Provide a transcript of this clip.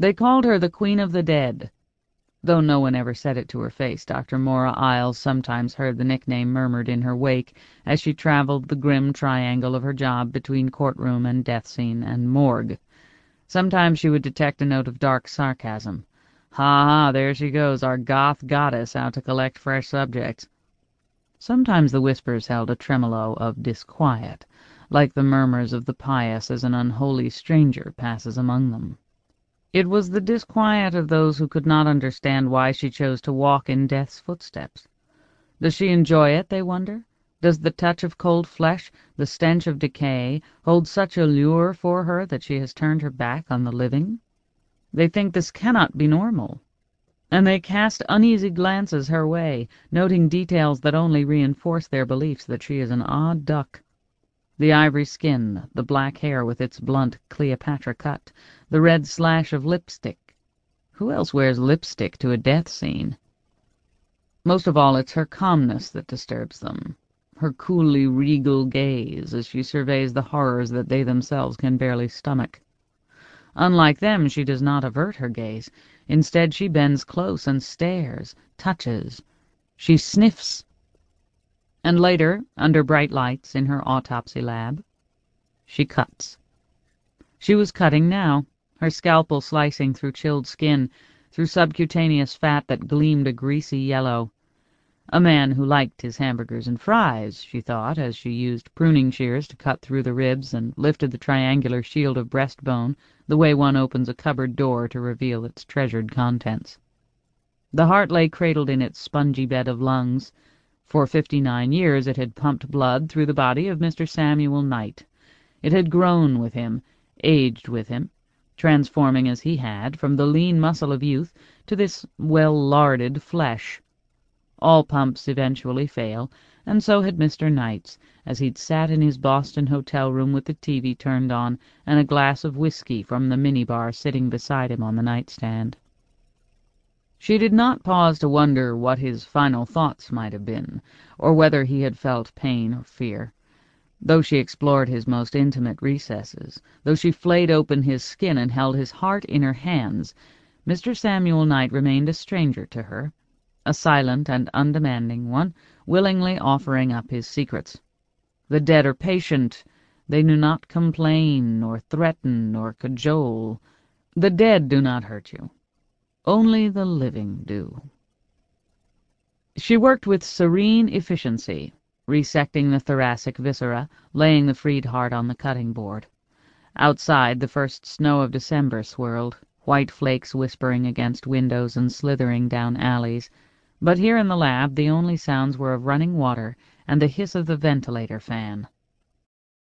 They called her the Queen of the Dead. Though no one ever said it to her face, Dr. Maura Isles sometimes heard the nickname murmured in her wake as she travelled the grim triangle of her job between courtroom and death scene and morgue. Sometimes she would detect a note of dark sarcasm. Ha ha, there she goes, our goth goddess out to collect fresh subjects. Sometimes the whispers held a tremolo of disquiet, like the murmurs of the pious as an unholy stranger passes among them. It was the disquiet of those who could not understand why she chose to walk in Death's footsteps. Does she enjoy it, they wonder? Does the touch of cold flesh, the stench of decay, hold such allure for her that she has turned her back on the living? They think this cannot be normal, and they cast uneasy glances her way, noting details that only reinforce their beliefs that she is an odd duck. The ivory skin, the black hair with its blunt Cleopatra cut, the red slash of lipstick. Who else wears lipstick to a death scene? Most of all, it's her calmness that disturbs them, her coolly regal gaze as she surveys the horrors that they themselves can barely stomach. Unlike them, she does not avert her gaze. Instead, she bends close and stares, touches. She sniffs and later, under bright lights in her autopsy lab, she cuts. She was cutting now, her scalpel slicing through chilled skin, through subcutaneous fat that gleamed a greasy yellow. A man who liked his hamburgers and fries, she thought, as she used pruning shears to cut through the ribs and lifted the triangular shield of breastbone the way one opens a cupboard door to reveal its treasured contents. The heart lay cradled in its spongy bed of lungs. For fifty-nine years it had pumped blood through the body of Mr. Samuel Knight. It had grown with him, aged with him, transforming as he had from the lean muscle of youth to this well-larded flesh. All pumps eventually fail, and so had Mr. Knight's, as he'd sat in his Boston hotel room with the TV turned on and a glass of whiskey from the minibar sitting beside him on the nightstand. She did not pause to wonder what his final thoughts might have been, or whether he had felt pain or fear. Though she explored his most intimate recesses, though she flayed open his skin and held his heart in her hands, Mr. Samuel Knight remained a stranger to her, a silent and undemanding one, willingly offering up his secrets. The dead are patient. They do not complain, nor threaten, nor cajole. The dead do not hurt you. Only the living do. She worked with serene efficiency, resecting the thoracic viscera, laying the freed heart on the cutting board. Outside, the first snow of December swirled, white flakes whispering against windows and slithering down alleys, but here in the lab the only sounds were of running water and the hiss of the ventilator fan.